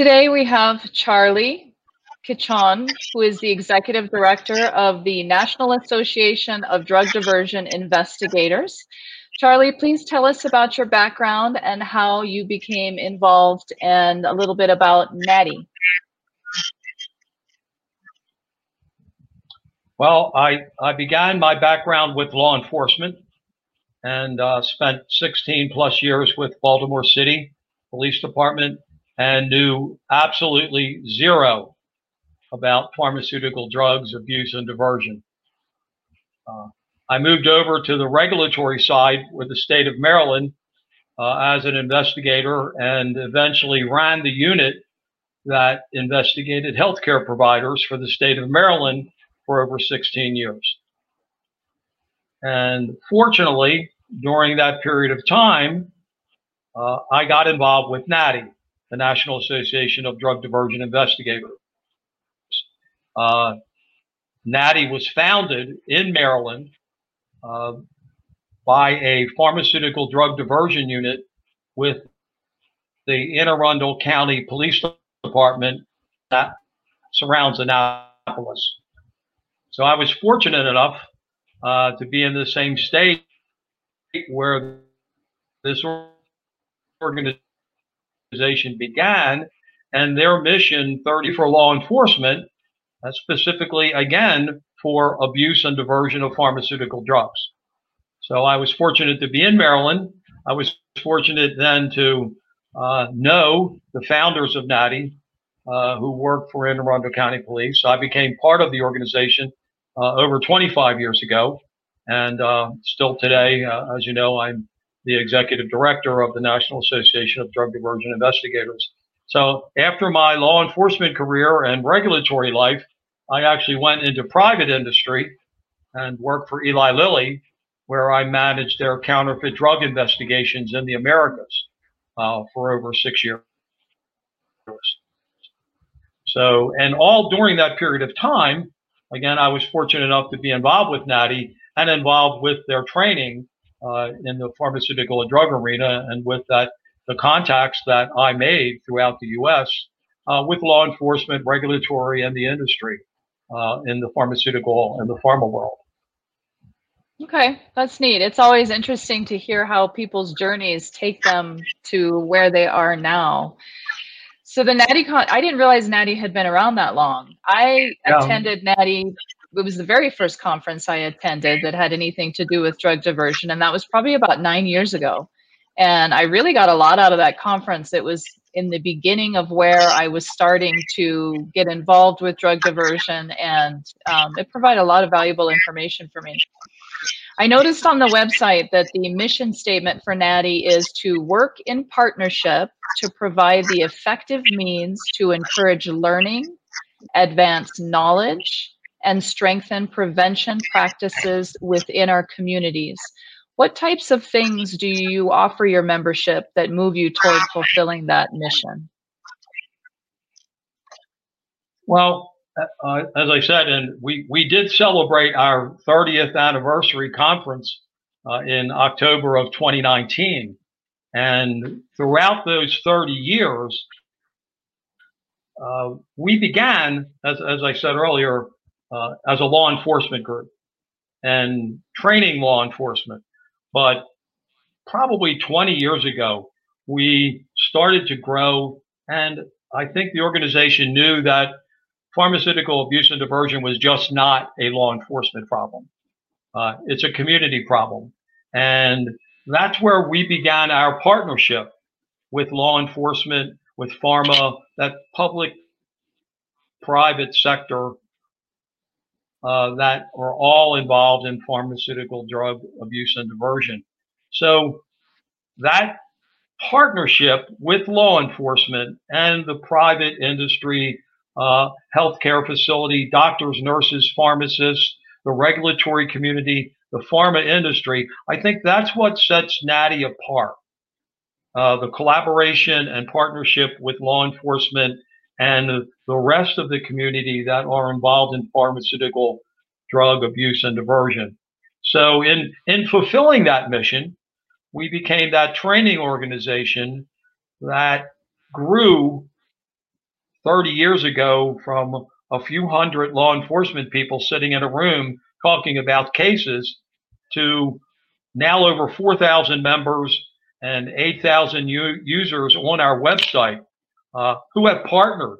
Today we have Charlie Cichon, who is the Executive Director of the National Association of Drug Diversion Investigators. Charlie, please tell us about your background and how you became involved and a little bit about NADDI. Well, I, I began my background with law enforcement and uh, spent 16 plus years with Baltimore City Police Department and knew absolutely zero about pharmaceutical drugs, abuse, and diversion. Uh, I moved over to the regulatory side with the state of Maryland uh, as an investigator and eventually ran the unit that investigated healthcare providers for the state of Maryland for over 16 years. And fortunately, during that period of time, uh, I got involved with NADDI, the National Association of Drug Diversion Investigators. Uh, was founded in Maryland uh, by a pharmaceutical drug diversion unit with the Anne Arundel County Police Department that surrounds Annapolis. So I was fortunate enough uh, to be in the same state where this organization began and their mission 30 for law enforcement, uh, specifically again for abuse and diversion of pharmaceutical drugs. So I was fortunate to be in Maryland. I was fortunate then to uh, know the founders of NADDI, uh, who worked for Anne Arundel County Police. So I became part of the organization uh, over 25 years ago. And uh, still today, uh, as you know, I'm the executive director of the National Association of Drug Diversion Investigators. So after my law enforcement career and regulatory life, I actually went into private industry and worked for Eli Lilly, where I managed their counterfeit drug investigations in the Americas uh, for over six years. So, and all during that period of time, again, I was fortunate enough to be involved with NADDI and involved with their training in the pharmaceutical and drug arena, and with that, the contacts that I made throughout the U.S. Uh, with law enforcement, regulatory, and the industry uh, in the pharmaceutical and the pharma world. Okay, that's neat. It's always interesting to hear how people's journeys take them to where they are now. So the NADDI con, I didn't realize NADDI had been around that long. I yeah. attended NADDI. It was the very first conference I attended that had anything to do with drug diversion, and that was probably about nine years ago. And I really got a lot out of that conference. It was in the beginning of where I was starting to get involved with drug diversion, and um, it provided a lot of valuable information for me. I noticed on the website that the mission statement for NADDI is to work in partnership to provide the effective means to encourage learning, advance knowledge, and strengthen prevention practices within our communities. What types of things do you offer your membership that move you toward fulfilling that mission? Well, uh, as I said, and we, we did celebrate our 30th anniversary conference uh, in October of 2019. And throughout those 30 years, uh, we began, as, as I said earlier, uh, as a law enforcement group and training law enforcement. But probably 20 years ago, we started to grow. And I think the organization knew that pharmaceutical abuse and diversion was just not a law enforcement problem. Uh, it's a community problem. And that's where we began our partnership with law enforcement, with pharma, that public private sector uh, that are all involved in pharmaceutical drug abuse and diversion. So that partnership with law enforcement and the private industry uh, healthcare facility, doctors, nurses, pharmacists, the regulatory community, the pharma industry. I think that's what sets NADDI apart. Uh, the collaboration and partnership with law enforcement and the rest of the community that are involved in pharmaceutical drug abuse and diversion. So in, in fulfilling that mission, we became that training organization that grew 30 years ago from a few hundred law enforcement people sitting in a room talking about cases to now over 4,000 members and 8,000 u- users on our website uh, who have partnered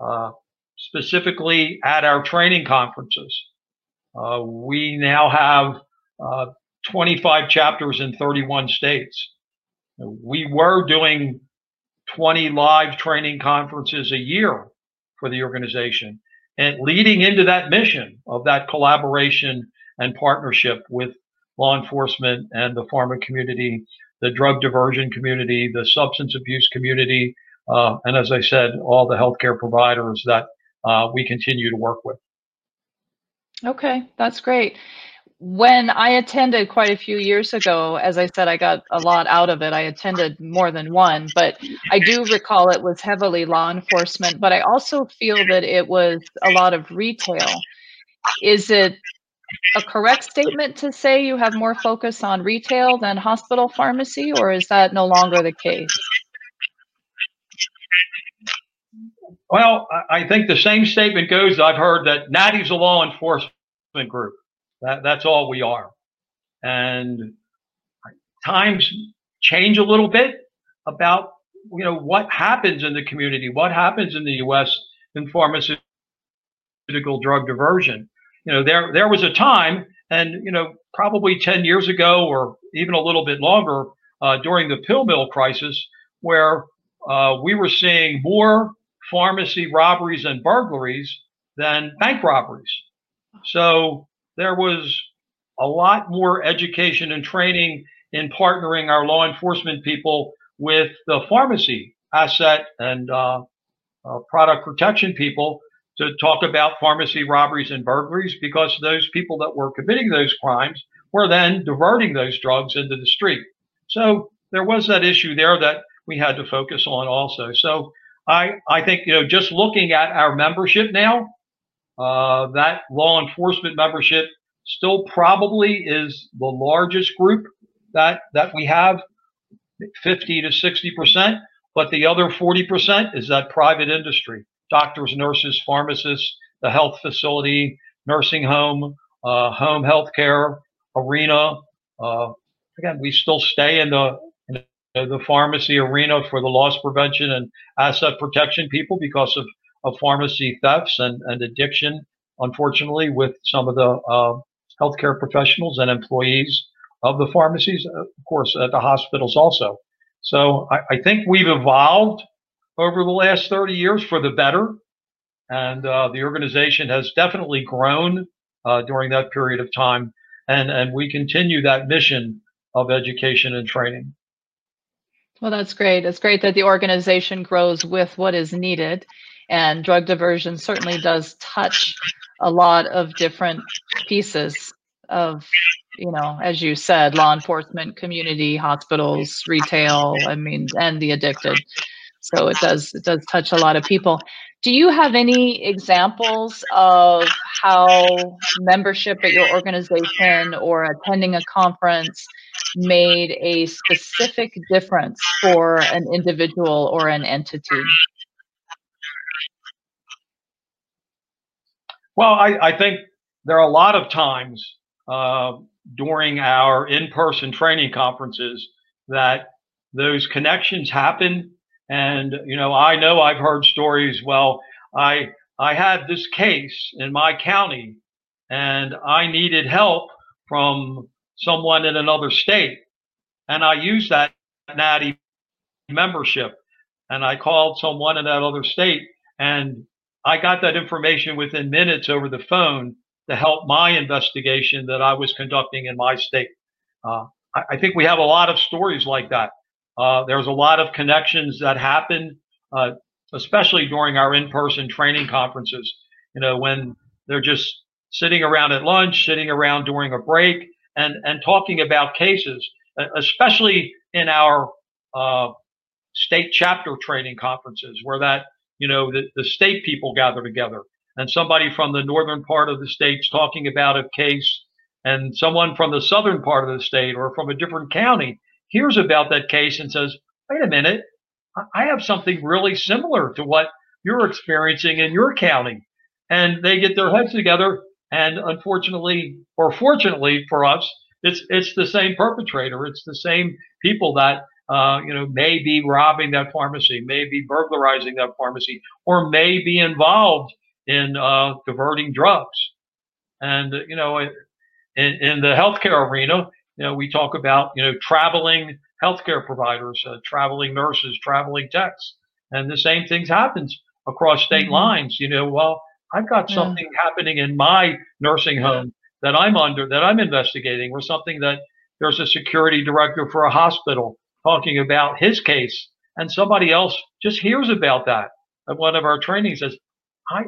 uh, specifically at our training conferences. Uh, we now have uh, 25 chapters in 31 states. We were doing 20 live training conferences a year for the organization and leading into that mission of that collaboration and partnership with law enforcement and the pharma community, the drug diversion community, the substance abuse community, uh, and as I said, all the healthcare providers that uh, we continue to work with. Okay, that's great. When I attended quite a few years ago, as I said, I got a lot out of it. I attended more than one, but I do recall it was heavily law enforcement, but I also feel that it was a lot of retail. Is it a correct statement to say you have more focus on retail than hospital pharmacy, or is that no longer the case? Well, I think the same statement goes. I've heard that NADDI's a law enforcement group. That, that's all we are. And times change a little bit about, you know, what happens in the community, what happens in the U.S. in pharmaceutical drug diversion. You know, there, there was a time and, you know, probably 10 years ago or even a little bit longer uh, during the pill mill crisis where uh, we were seeing more pharmacy robberies and burglaries than bank robberies. So there was a lot more education and training in partnering our law enforcement people with the pharmacy asset and uh, uh, product protection people to talk about pharmacy robberies and burglaries because those people that were committing those crimes were then diverting those drugs into the street. So there was that issue there that we had to focus on also. So I, I think, you know, just looking at our membership now, uh, that law enforcement membership still probably is the largest group that, that we have, 50 to 60%. But the other 40% is that private industry, doctors, nurses, pharmacists, the health facility, nursing home, uh, home health care arena. Uh, again, we still stay in the the pharmacy arena for the loss prevention and asset protection people because of, of pharmacy thefts and, and addiction, unfortunately, with some of the uh, healthcare professionals and employees of the pharmacies, of course, at the hospitals also. So I, I think we've evolved over the last 30 years for the better. And uh, the organization has definitely grown uh, during that period of time. And, and we continue that mission of education and training. Well, that's great. It's great that the organization grows with what is needed. And drug diversion certainly does touch a lot of different pieces of, you know, as you said, law enforcement, community, hospitals, retail, I mean, and the addicted. So it does it does touch a lot of people. Do you have any examples of how membership at your organization or attending a conference made a specific difference for an individual or an entity? Well, I, I think there are a lot of times uh, during our in-person training conferences that those connections happen. And, you know, I know I've heard stories. Well, I, I had this case in my county and I needed help from someone in another state. And I used that NADDI membership and I called someone in that other state and I got that information within minutes over the phone to help my investigation that I was conducting in my state. Uh, I, I, think we have a lot of stories like that. Uh, there's a lot of connections that happen, uh, especially during our in-person training conferences. You know, when they're just sitting around at lunch, sitting around during a break, and, and talking about cases, especially in our uh, state chapter training conferences where that, you know, the, the state people gather together and somebody from the northern part of the state's talking about a case and someone from the southern part of the state or from a different county hears about that case and says, wait a minute, I have something really similar to what you're experiencing in your county. And they get their heads together. And unfortunately, or fortunately for us, it's, it's the same perpetrator. It's the same people that, uh, you know, may be robbing that pharmacy, may be burglarizing that pharmacy, or may be involved in, uh, diverting drugs. And, you know, in, in the healthcare arena, you know, we talk about, you know, traveling healthcare providers, uh, traveling nurses, traveling techs, and the same things happens across state mm-hmm. lines. You know, well, I've got yeah. something happening in my nursing home that I'm under, that I'm investigating, or something that there's a security director for a hospital talking about his case, and somebody else just hears about that at one of our trainings says, I,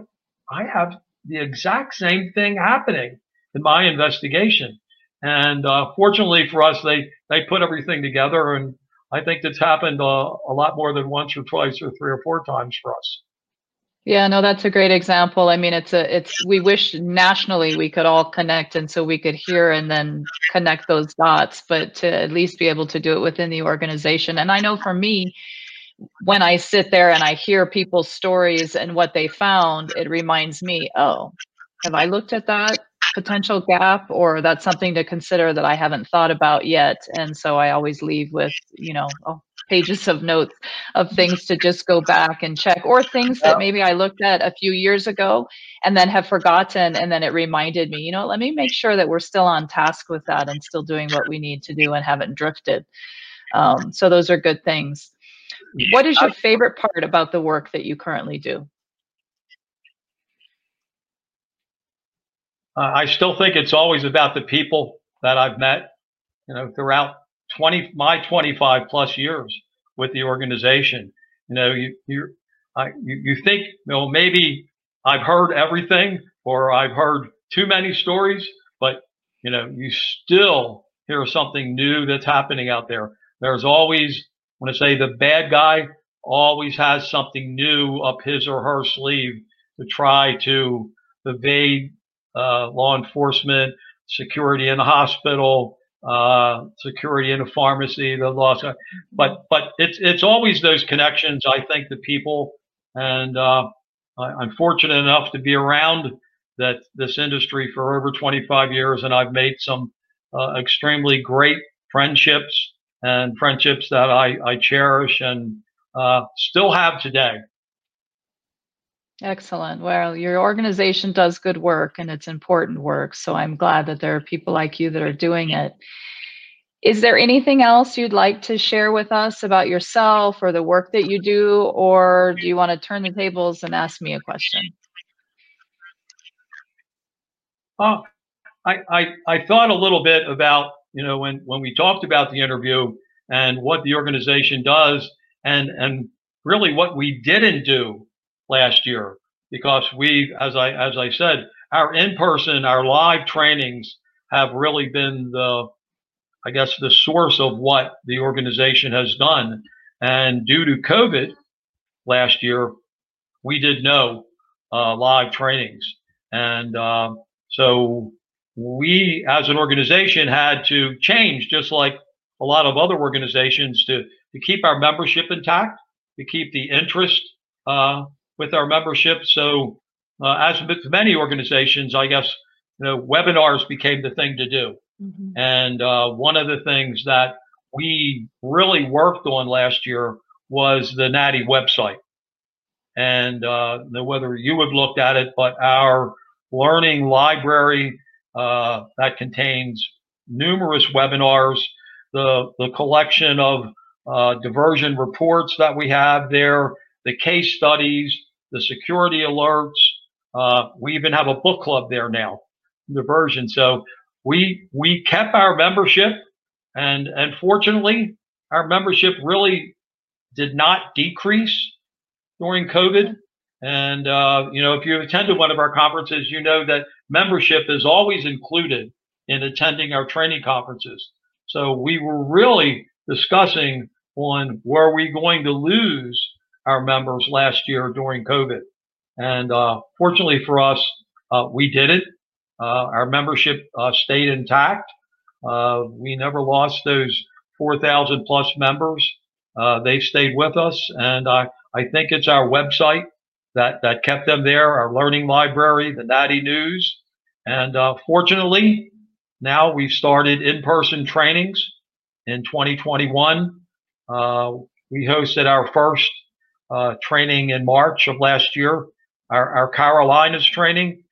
I have the exact same thing happening in my investigation. And uh, fortunately for us, they they put everything together, and I think that's happened uh, a lot more than once or twice or three or four times for us. Yeah, no, that's a great example. I mean, it's a it's we wish nationally we could all connect and so we could hear and then connect those dots, but to at least be able to do it within the organization. And I know for me, when I sit there and I hear people's stories and what they found, it reminds me, oh, have I looked at that? potential gap or that's something to consider that I haven't thought about yet. And so I always leave with, you know, oh, pages of notes of things to just go back and check or things that maybe I looked at a few years ago and then have forgotten. And then it reminded me, you know, let me make sure that we're still on task with that and still doing what we need to do and haven't drifted. Um, so those are good things. What is your favorite part about the work that you currently do? Uh, I still think it's always about the people that I've met, you know, throughout 20, my 25 plus years with the organization. You know, you, you, I, you, you think, you know, maybe I've heard everything or I've heard too many stories, but, you know, you still hear something new that's happening out there. There's always, when I say the bad guy always has something new up his or her sleeve to try to evade uh, law enforcement, security in the hospital, uh, security in a pharmacy, the law. But but it's it's always those connections. I think the people, and uh, I'm fortunate enough to be around that this industry for over 25 years, and I've made some uh, extremely great friendships and friendships that I, I cherish and uh, still have today. Excellent. Well, your organization does good work and it's important work. So I'm glad that there are people like you that are doing it. Is there anything else you'd like to share with us about yourself or the work that you do, or do you want to turn the tables and ask me a question? Uh, I, I, I thought a little bit about, you know, when, when we talked about the interview and what the organization does and, and really what we didn't do last year because we, as I, as I said, our in-person, our live trainings have really been the, I guess, the source of what the organization has done. And due to COVID last year, we did no uh, live trainings. And uh, so we, as an organization, had to change, just like a lot of other organizations, to, to keep our membership intact, to keep the interest uh, with our membership. So, uh, as with many organizations, I guess you know, webinars became the thing to do. Mm-hmm. And uh, one of the things that we really worked on last year was the NADDI website. And uh, whether you have looked at it, but our learning library uh, that contains numerous webinars, the the collection of uh, diversion reports that we have there, the case studies, the security alerts. Uh, we even have a book club there now, diversion. So we we kept our membership, and and fortunately, our membership really did not decrease during COVID. And uh, you know, if you attended one of our conferences, you know that membership is always included in attending our training conferences. So we were really discussing on were we going to lose our members last year during COVID. And uh, fortunately for us, uh, we did it. Uh, our membership uh, stayed intact. Uh, we never lost those 4,000 plus members. They stayed with us. And I, I think it's our website that, that kept them there, our learning library, the NADDI News. And fortunately, now we've started in-person trainings in 2021. Uh, we hosted our first uh, training in March of last year, our, our Carolinas training.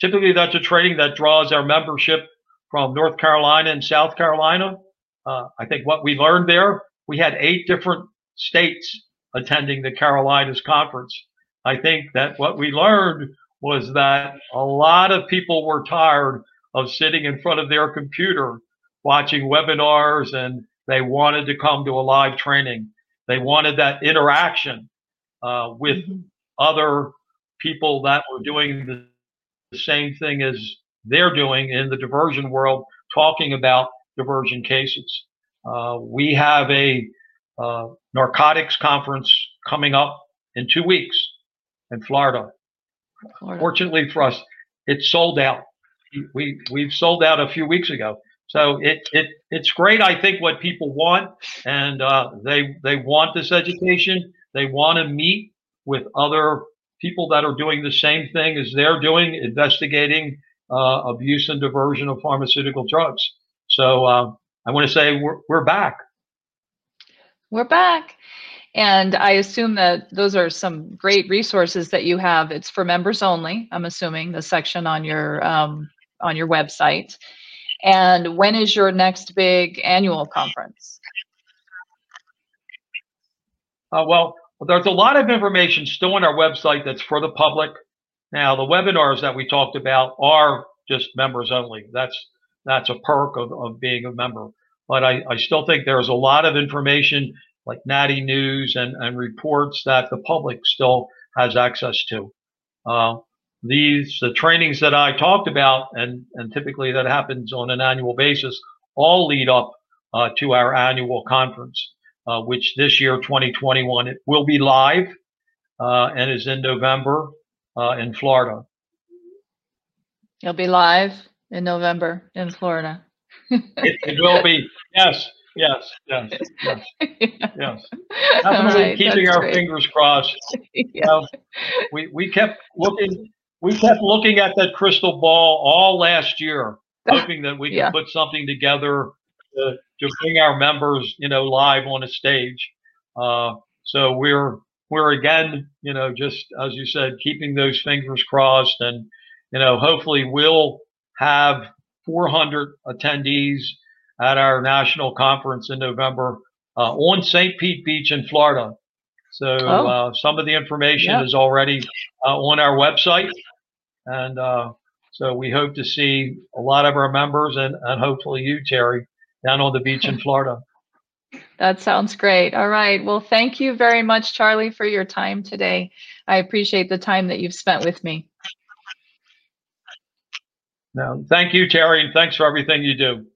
Typically, that's a training that draws our membership from North Carolina and South Carolina. Uh, I think what we learned there, we had eight different states attending the Carolinas conference. I think that what we learned was that a lot of people were tired of sitting in front of their computer watching webinars and they wanted to come to a live training. They wanted that interaction uh, with mm-hmm. other people that were doing the, the same thing as they're doing in the diversion world, talking about diversion cases. Uh, we have a uh, narcotics conference coming up in two weeks in Florida. Florida. Fortunately for us, it's sold out. We we've sold out a few weeks ago. So it it it's great. I think what people want, and uh, they they want this education. They want to meet with other people that are doing the same thing as they're doing, investigating uh, abuse and diversion of pharmaceutical drugs. So uh, I want to say we're we're back. We're back. And I assume that those are some great resources that you have. It's for members only. I'm assuming the section on your um, on your website. And when is your next big annual conference? Uh, well, there's a lot of information still on our website that's for the public. Now, the webinars that we talked about are just members only. That's that's a perk of, of being a member. But I, I still think there's a lot of information like NADDI News and, and reports that the public still has access to. Uh, these the trainings that I talked about, and and typically that happens on an annual basis, all lead up uh, to our annual conference, uh, which this year 2021 it will be live uh, and is in November uh, in Florida. It'll be live in November in Florida. it, it will be yes. Yes, yes, yes, yes. Right, keeping our great. fingers crossed. yeah. You know, we we kept looking we kept looking at that crystal ball all last year, hoping that we yeah. could put something together to, to bring our members, you know, live on a stage. Uh, so we're we're again, you know, just as you said, keeping those fingers crossed, and you know, hopefully we'll have 400 attendees at our national conference in November uh, on St. Pete Beach in Florida. So oh. uh, some of the information is already uh, on our website, and uh, so we hope to see a lot of our members and, and hopefully you, Terry, down on the beach in Florida. That sounds great. All right. Well, thank you very much, Charlie, for your time today. I appreciate the time that you've spent with me. No, thank you, Terry, and thanks for everything you do.